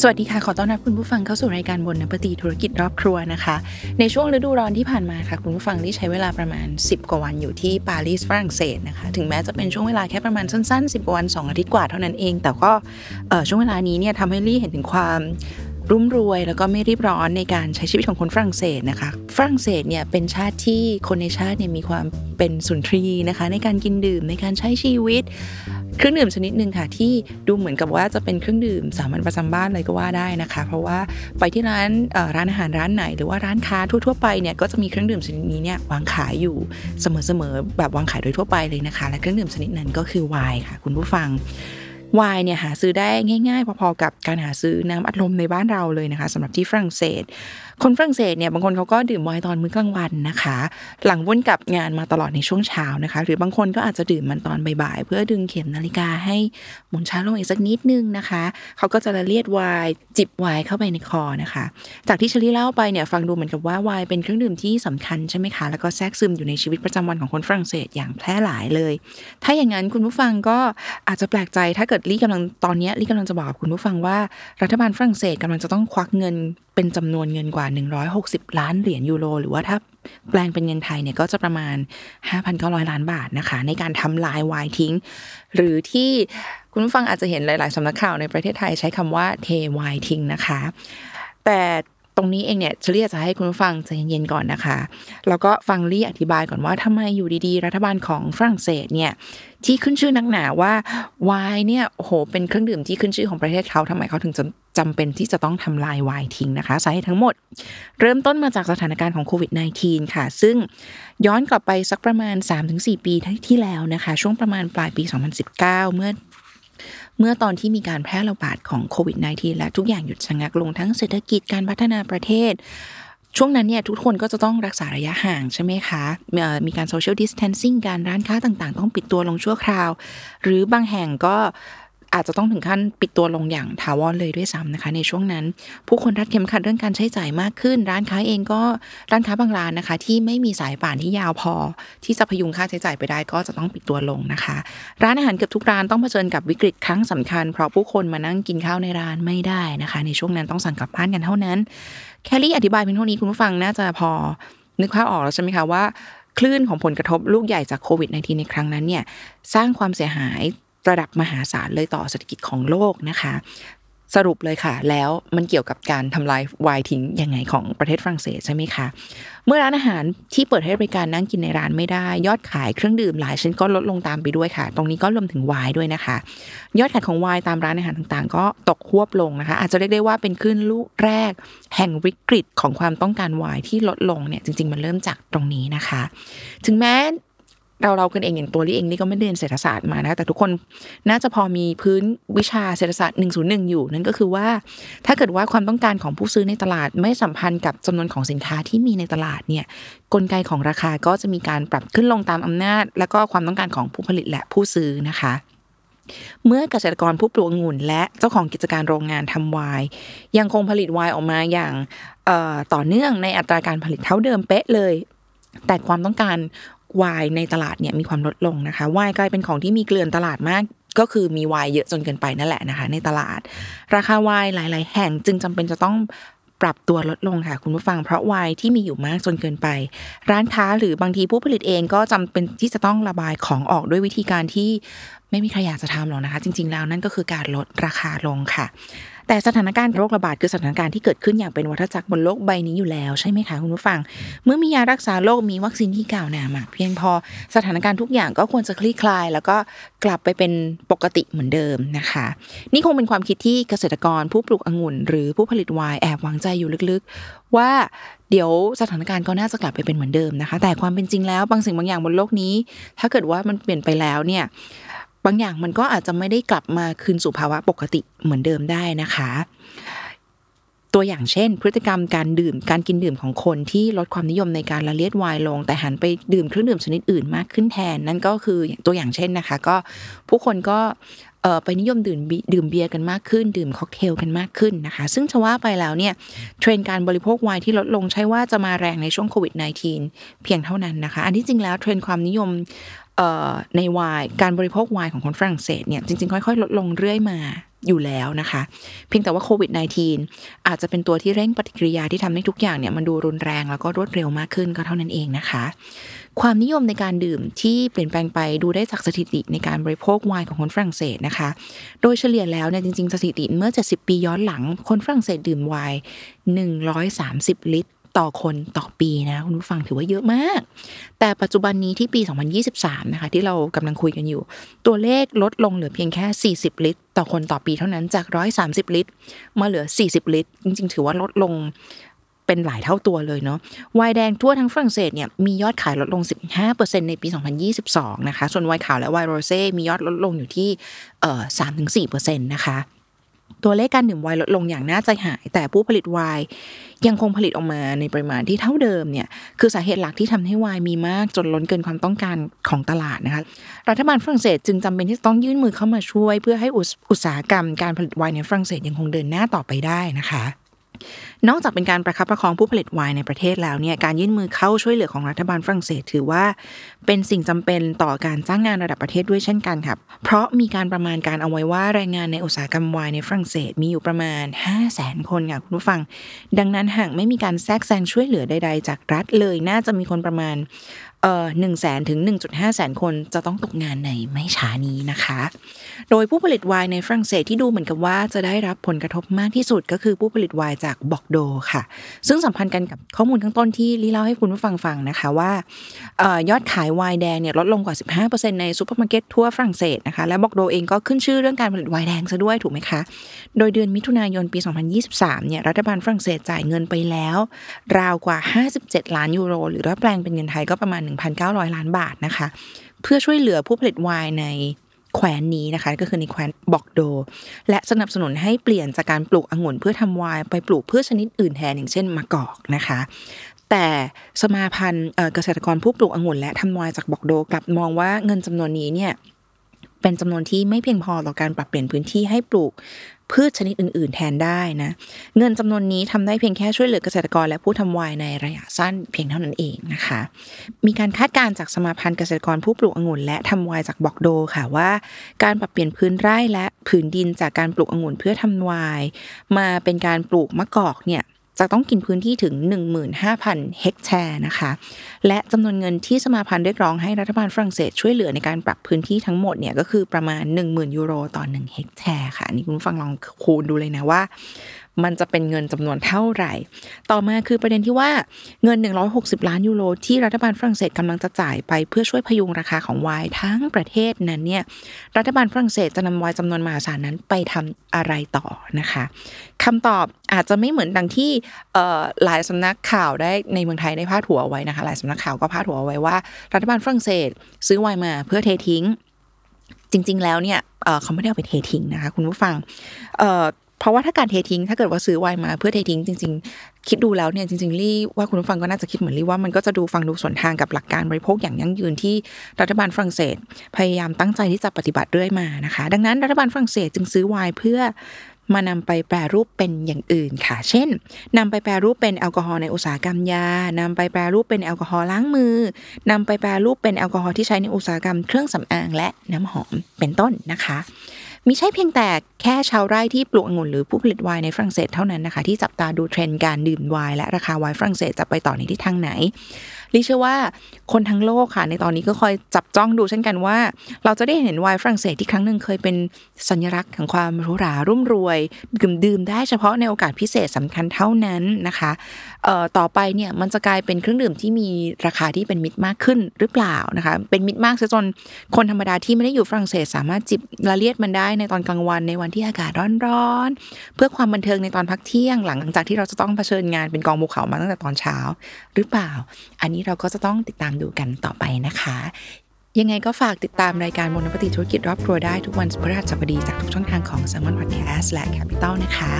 สวัสดีค่ะ ขอต้อนรับคุณผู้ฟังเข้าสู่รายการบนนปตีธุรกิจรอบครัวนะคะ ในช่วงฤดูร้อนที่ผ่านมาค่ะ คุณผู้ฟังที่ใช้เวลาประมาณ 10 กว่าวันอยู่ที่ปารีสฝรั่งเศสนะคะ ถึงแม้จะเป็นช่วงเวลาแค่ประมาณสั้นๆ 10 กว่าวัน 2 อาทิตย์กว่าเท่านั้นเอง แต่ก็ช่วงเวลานี้เนี่ยทำให้ลี่เห็นถึงความรุ่มรวยแล้วก็ไม่รีบร้อนในการใช้ชีวิตของคนฝรั่งเศสนะคะ ฝรั่งเศสเนี่ยเป็นชาติที่คนในชาติเนี่ยมีความเป็นสุนทรีนะคะ ในการกินดื่มในการใช้ชีวิต เครื่องดื่มชนิดหนึ่งค่ะที่ดูเหมือนกับว่าจะเป็นเครื่องดื่มสามัญประจำบ้านเลยก็ว่าได้นะคะ เพราะว่าไปที่ร้านร้านอาหารร้านไหน หรือว่าร้านค้าทั่วๆไปเนี่ยก็จะมีเครื่องดื่มชนิดนี้เนี่ยวางขายอยู่เสมอๆแบบวางขายโดยทั่วไปเลยนะคะ และเครื่องดื่มชนิดนั้นก็คือไวน์ค่ะ คุณผู้ฟัง ไวน์เนี่ยหาซื้อได้ง่ายๆ พอๆกับการหาซื้อน้ำอัดลมในบ้านเราเลยนะคะสำหรับที่ฝรั่งเศส คนฝรั่งเศสเนี่ยบางคนเขาก็ดื่มไวน์ตอนมื้อกลางวันนะคะ หลังวุ่นกับงานมาตลอดในช่วงเช้านะคะ หรือบางคนก็อาจจะดื่มมันตอนบ่ายๆ เพื่อดึงเข็มนาฬิกาให้หมุนช้าลงอีกสักนิดนึงนะคะเขาก็จะละเลียดไวน์จิบไวน์เข้าไปในคอนะคะ จากที่เชลี่เล่าไปเนี่ยฟังดูเหมือนกับว่าไวน์เป็นเครื่องดื่มที่สำคัญใช่ไหมคะแล้วก็แทรกซึมอยู่ในชีวิตประจำวันของคนฝรั่งเศสอย่างแพร่หลายเลย ถ้าอย่างนั้นคุณผู้ฟังก็อาจจะแปลกใจถ้าเกิดลี่กำลังตอนนี้ลี่กำลังจะบอกคุณผู้ฟังว่ารัฐบาลฝรั่งเศสกำลังจะต้องควักเงินเป็นจำนวนเงินกว่า 160 ล้านเหรียญยูโร หรือว่าถ้าแปลงเป็นเงินไทยเนี่ยก็จะประมาณ 5,900 ล้านบาทนะคะ ในการทำลายวายทิ้ง หรือที่คุณผู้ฟังอาจจะเห็นหลาย ๆสำนักข่าวในประเทศไทยใช้คำว่าเทวายทิ้งนะคะ แต่ ตรงนี้เองเนี่ยเฉลี่ยจะให้คุณฟังใจเย็นๆก่อนนะคะ แล้วก็ฟังลี่อธิบายก่อนว่าทำไมอยู่ดีๆ รัฐบาลของฝรั่งเศสเนี่ยที่ขึ้นชื่อนักหนาว่าไวน์เนี่ยโหเป็นเครื่องดื่มที่ขึ้นชื่อของประเทศเขาทำไมเขาถึงจะจำเป็นที่จะต้องทำลายไวน์ทิ้งนะคะสาเหตุทั้งหมด เริ่มต้นมาจากสถานการณ์ของโควิด -19 ค่ะ ซึ่งย้อนกลับไปสักประมาณ 3-4 ปีที่แล้วนะคะ ช่วงประมาณปลายปี 2019 เมื่อ เมื่อตอนที่มีการแพร่ระบาดของโควิด -19 และทุกอย่างหยุดชะงักลงทั้งเศรษฐกิจการพัฒนาประเทศ ช่วงนั้นเนี่ยทุกคนก็จะต้องรักษาระยะห่างใช่ไหมคะ มีการโซเชียลดิสเทนซิ่งการร้านค้าต่างๆ ต้องปิดตัวลงชั่วคราว หรือบางแห่งก็ อาจจะต้องถึงขั้นปิดตัวลงอย่างถาวรเลยด้วยซ้ำนะคะ ในช่วงนั้น ผู้คนรัดเข็มขัดเรื่องการใช้จ่ายมากขึ้น ร้านค้าเองก็ร้านค้าบางร้านนะคะ ที่ไม่มีสายป่านที่ยาวพอ ที่จะพยุงค่าใช้จ่ายไปได้ก็จะต้องปิดตัวลงนะคะ ร้านอาหารเกือบทุกร้านต้องเผชิญกับวิกฤตครั้งสำคัญ เพราะผู้คนมานั่งกินข้าวในร้านไม่ได้นะคะ ในช่วงนั้นต้องสั่งกลับบ้านกันเท่านั้น แคลรี่อธิบายเพียงเท่านี้คุณผู้ฟังน่าจะพอนึกภาพออกแล้วใช่ไหมคะว่าคลื่นของผลกระทบลูกใหญ่จากโควิด -19 ในครั้งนั้นเนี่ยสร้างความเสียหาย ระดับมหาศาลเลยต่อเศรษฐกิจของโลกนะคะ สรุปเลยค่ะ แล้วมันเกี่ยวกับการทำลายวายทิ้งยังไงของประเทศฝรั่งเศสใช่ไหมคะ เมื่อร้านอาหารที่เปิดให้บริการนั่งกินในร้านไม่ได้ ยอดขายเครื่องดื่มหลายชนิดก็ลดลงตามไปด้วยค่ะ ตรงนี้ก็รวมถึงไวน์ด้วยนะคะ ยอดขายของไวน์ตามร้านอาหารต่างๆ ก็ตกควบลงนะคะ อาจจะเรียกได้ว่าเป็นขึ้นลูกแรก แห่งวิกฤตของความต้องการไวน์ที่ลดลงเนี่ยจริง ๆ มันเริ่มจากตรงนี้นะคะ ถึงแม้ เราเรากันเองอย่างตัวลี่เองนี่ก็ไม่เรียนเศรษฐศาสตร์มานะ แต่ทุกคนน่าจะพอมีพื้นวิชาเศรษฐศาสตร์ 101 อยู่ นั่นก็คือว่า ถ้าเกิดว่าความต้องการของผู้ซื้อในตลาดไม่สัมพันธ์กับจำนวนของสินค้าที่มีในตลาดเนี่ยกลไกของราคาก็จะมีการปรับขึ้นลงตามอำนาจ และก็ความต้องการของผู้ผลิตและผู้ซื้อนะคะเมื่อเกษตรกรผู้ปลูกองุ่น และเจ้าของกิจการโรงงานทำไวน์ยังคงผลิตไวน์ออกมาอย่างต่อเนื่องในอัตราการผลิตเท่าเดิมเป๊ะเลย แต่ความต้องการ วายในตลาดเนี่ยมีความลดลงนะคะวายกลายเป็นของที่มีเกลื่อนตลาดมากก็คือมีวายเยอะจนเกินไปนั่นแหละนะคะ ในตลาด ราคาวายหลาย ๆ แห่งจึงจำเป็นจะต้องปรับตัวลดลงค่ะคุณผู้ฟังเพราะวายที่มีอยู่มากจนเกินไป ร้านค้าหรือบางทีผู้ผลิตเองก็จำเป็นที่จะต้องระบายของออกด้วยวิธีการที่ไม่มีใครอยากจะทำหรอกนะคะ จริง ๆ แล้วนั่นก็คือการลดราคาลงค่ะ แต่สถานการณ์โรคระบาดคือสถานการณ์ที่เกิดขึ้นอย่างเป็นวัฏจักรบนโลกใบนี้อยู่แล้วใช่ไหมคะคุณผู้ฟัง เมื่อมียารักษาโรคมีวัคซีนที่กล่าวหนามากเพียงพอสถานการณ์ทุกอย่างก็ควรจะคลี่คลาย แล้วก็กลับไปเป็นปกติเหมือนเดิมนะคะ นี่คงเป็นความคิดที่เกษตรกรผู้ปลูกองุ่น หรือผู้ผลิตไวน์แอบหวังใจอยู่ลึกๆ ว่าเดี๋ยวสถานการณ์ก็น่าจะกลับไปเป็นเหมือนเดิมนะคะ แต่ความเป็นจริงแล้วบางสิ่งบางอย่างบนโลกนี้ ถ้าเกิดว่ามันเปลี่ยนไปแล้วเนี่ย บางอย่างมันก็อาจจะไม่ได้กลับมาคืนสู่ภาวะปกติเหมือนเดิมได้นะคะ ตัวอย่างเช่น พฤติกรรมการดื่มการกินดื่มของคนที่ลดความนิยมในการละเลียดไวน์ลง แต่หันไปดื่มเครื่องดื่มชนิดอื่นมากขึ้นแทน นั่นก็คือตัวอย่างเช่นนะคะ ก็ผู้คนก็ไปนิยมดื่มดื่มเบียร์กันมากขึ้น ดื่มค็อกเทลกันมากขึ้นนะคะ ซึ่งจะว่าไปแล้วเนี่ยเทรนด์การบริโภคไวน์ที่ลดลงใช่ว่าจะมาแรงในช่วงโควิด -19 เพียงเท่านั้นนะคะ อันที่จริงแล้วเทรนด์ความนิยม ในไวน์การบริโภคไวน์ของคนฝรั่งเศสเนี่ยจริง ๆ ค่อย ๆ ลดลงเรื่อยมาอยู่แล้วนะคะ เพียงแต่ว่าโควิด -19 อาจจะเป็นตัวที่เร่งปฏิกิริยาที่ทำให้ทุกอย่างเนี่ยมันดูรุนแรงแล้วก็รวดเร็วมากขึ้นก็เท่านั้นเองนะคะ ความนิยมในการดื่มที่เปลี่ยนแปลงไปดูได้จากสถิติในการบริโภคไวน์ของคนฝรั่งเศสนะคะ โดยเฉลี่ยแล้วเนี่ยจริง ๆ สถิติเมื่อ 70 ปีย้อนหลังคนฝรั่งเศสดื่มไวน์130 ลิตร ต่อคนต่อปีนะคุณผู้ฟังถือว่าเยอะมาก แต่ปัจจุบันนี้ที่ปี 2023 นะคะ ที่เรากำลังคุยกันอยู่ ตัวเลขลดลงเหลือเพียงแค่ 40 ลิตร ต่อคนต่อปีเท่านั้นจาก 130 ลิตร มาเหลือ 40 ลิตร จริง ๆ ถือว่าลดลงเป็นหลายเท่าตัวเลยเนาะไวน์แดงทั่วทั้งฝรั่งเศสเนี่ยมียอดขายลดลง 15%ในปี 2022 นะคะ ส่วนไวน์ขาวและไวน์โรเซ่มียอดลดลงอยู่ที่เอ่อ3-4%นะคะ ตัวเลขการดื่มไวน์ลดลงอย่างน่าใจหาย แต่ผู้ผลิตไวน์ยังคงผลิตออกมาในปริมาณที่เท่าเดิมเนี่ยคือสาเหตุหลักที่ทำให้ไวน์มีมากจนล้นเกินความต้องการของตลาดนะคะรัฐบาลฝรั่งเศสจึงจำเป็นที่จะต้องยื่นมือเข้ามาช่วย เพื่อให้อุตอุตสาหกรรมการผลิตไวน์ในฝรั่งเศสยังคงเดินหน้าต่อไปได้นะคะ นอกจากเป็นการประคับประคองผู้ผลิตไวน์ในประเทศแล้วเนี่ยการยื่นมือเข้าช่วยเหลือของรัฐบาลฝรั่งเศส ถือว่าเป็นสิ่งจำเป็นต่อการจ้างงานระดับประเทศด้วยเช่นกันครับ เพราะมีการประมาณการเอาไว้ว่าแรงงานในอุตสาหกรรมไวน์ในฝรั่งเศสมีอยู่ประมาณ 5 0 0แสนคนค่ะคุณผู้ฟัง ดังนั้นหากไม่มีการแทรกแซงช่วยเหลือใด ๆ จากรัฐเลย น่าจะมีคนประมาณ เอ่อหนึ่งแสนถึง 1.5 แสนคนจะต้องตกงานในไม่ช้านี้นะคะ โดยผู้ผลิตไวน์ในฝรั่งเศสที่ดูเหมือนกับว่าจะได้รับผลกระทบมากที่สุดก็คือผู้ผลิตไวน์จากบอร์โดค่ะ ซึ่งสัมพันธ์กันกับข้อมูลข้างต้นที่ลีเล่าให้คุณผู้ฟังฟังนะคะว่าเออยอดขายไวน์แดงเนี่ยลดลงกว่า 15%ในซูเปอร์มาร์เก็ตทั่วฝรั่งเศสนะคะและบอร์โดเองก็ขึ้นชื่อเรื่องการผลิตไวน์แดงซะด้วยถูกไหมคะ โดยเดือนมิถุนายนปี 2023 เนี่ยรัฐบาลฝรั่งเศสจ่ายเงินไปแล้ว ราวกว่า 57 ล้านยูโร หรือถ้าแปลงเป็นเงินไทยก็ประมาณ1,900 ล้านบาทนะคะ เพื่อช่วยเหลือผู้ผลิตไวน์ในแคว้นนี้นะคะ ก็คือในแคว้นบอกโด และสนับสนุนให้เปลี่ยนจากการปลูกองุ่นเพื่อทำไวน์ไปปลูกพืชชนิดอื่นแทนอย่างเช่นมะกอกนะคะ แต่สมาพันธ์เอ่อเกษตรกรผู้ปลูกองุ่นและทำไวน์จากบอกโดกลับมองว่าเงินจำนวนนี้เนี่ยเป็นจำนวนที่ไม่เพียงพอต่อการปรับเปลี่ยนพื้นที่ให้ปลูกพืชชนิดอื่น ๆ แทนได้นะ เงินจำนวนนี้ทำได้เพียงแค่ช่วยเหลือเกษตรกรและผู้ทำไวายในระยะสั้นเพียงเท่านั้นเองนะคะ มีการคาดการณ์จากสมาพันธ์เกษตรกรผู้ปลูกองุ่น และทำไวายจากบอกโดค่ะว่า การปรับเปลี่ยนพื้นไร่และผืนดินจากการปลูกองุ่นเพื่อทำไวาย มาเป็นการปลูกมะกอกเนี่ย จะต้องกินพื้นที่ถึง 15,000 เฮกแทร์นะคะ และจำนวนเงินที่สมาพันธ์เรียกร้องให้รัฐบาลฝรั่งเศสช่วยเหลือในการปรับพื้นที่ทั้งหมดเนี่ยก็คือประมาณ 10,000 ยูโรต่อ 1 เฮกแทร์ค่ะนี่คุณฟังลองคูณดูเลยนะว่า มันจะเป็นเงินจำนวนเท่าไหร่ ต่อมาคือประเด็นที่ว่าเงิน 160 ล้านยูโรที่รัฐบาลฝรั่งเศสกำลังจะจ่ายไปเพื่อช่วยพยุงราคาของไวน์ทั้งประเทศนั้นเนี่ยรัฐบาลฝรั่งเศสจะนำไวน์จำนวนมหาศาลนั้นไปทำอะไรต่อนะคะคำตอบอาจจะไม่เหมือนดังที่หลายสำนักข่าวได้ในเมืองไทยได้พาดหัวเอาไว้นะคะ หลายสำนักข่าวก็พาดหัวเอาไว้ว่า รัฐบาลฝรั่งเศสซื้อไวน์มาเพื่อเททิ้งจริง ๆ แล้วเนี่ยเขาไม่ได้เอาไปเททิ้งนะคะคุณผู้ฟัง เพราะว่าถ้าการเททิ้ง ถ้าเกิดว่าซื้อไวน์มาเพื่อเททิ้งจริง ๆ คิดดูแล้วเนี่ยจริงๆลี่ว่าคุณผู้ฟังก็น่าจะคิดเหมือนลี่ว่ามันก็จะดูฟังดูสวนทางกับหลักการบริโภคอย่างยั่งยืนที่รัฐบาลฝรั่งเศส พยายามตั้งใจที่จะปฏิบัติเรื่อยมานะคะ ดังนั้นรัฐบาลฝรั่งเศสจึงซื้อไวน์เพื่อมานำไปแปรรูปเป็นอย่างอื่นค่ะ เช่นนำไปแปรรูปเป็นแอลกอฮอล์ในอุตสาหกรรมยานำไปแปรรูปเป็นแอลกอฮอล์ล้างมือนำไปแปรรูปเป็นแอลกอฮอล์ที่ใช้ในอุตสาหกรรมเครื่องสำอางและน้ำหอมเป็นต้นนะคะมิใช่เพียงแต่ แค่ชาวไร่ที่ปลูกองุ่นหรือผู้ผลิตไวน์ในฝรั่งเศสเท่านั้นนะคะ ที่จับตาดูเทรนด์การดื่มไวน์และราคาไวน์ฝรั่งเศสจะไปต่อในทิศทางไหนลีเชื่อว่าคนทั้งโลกค่ะ ในตอนนี้ก็คอยจับจ้องดูเช่นกันว่า เราจะได้เห็นไวน์ฝรั่งเศสที่ครั้งหนึ่งเคยเป็นสัญลักษณ์ของความหรูหรารุ่มรวยดื่มดื่มได้เฉพาะในโอกาสพิเศษสำคัญเท่านั้นนะคะเอ่อต่อไปเนี่ยมันจะกลายเป็นเครื่องดื่มที่มีราคาที่เป็นมิตรมากขึ้นหรือเปล่านะคะ เป็นมิตรมากซะจนคนธรรมดาที่ไม่ได้อยู่ฝรั่งเศสสามารถจิบละเลียดมันได้ในตอนกลางวันในวันที่อากาศร้อนๆ เพื่อความบันเทิงในตอนพักเที่ยงหลังจากที่เราจะต้องเผชิญงานเป็นกองภูเขามาตั้งแต่ตอนเช้า หรือเปล่า อันนี้เราก็จะต้องติดตามดูกันต่อไปนะคะยังไงก็ฝากติดตามรายการมนปฏิธุรกิจรอบครัวได้ทุกวันพฤหัสบดีจากทุกช่องทางของ s ซ m o n Podcast และ Capital นะคะ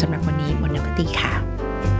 สำหรับวันนี้บนนปฏิค่ะ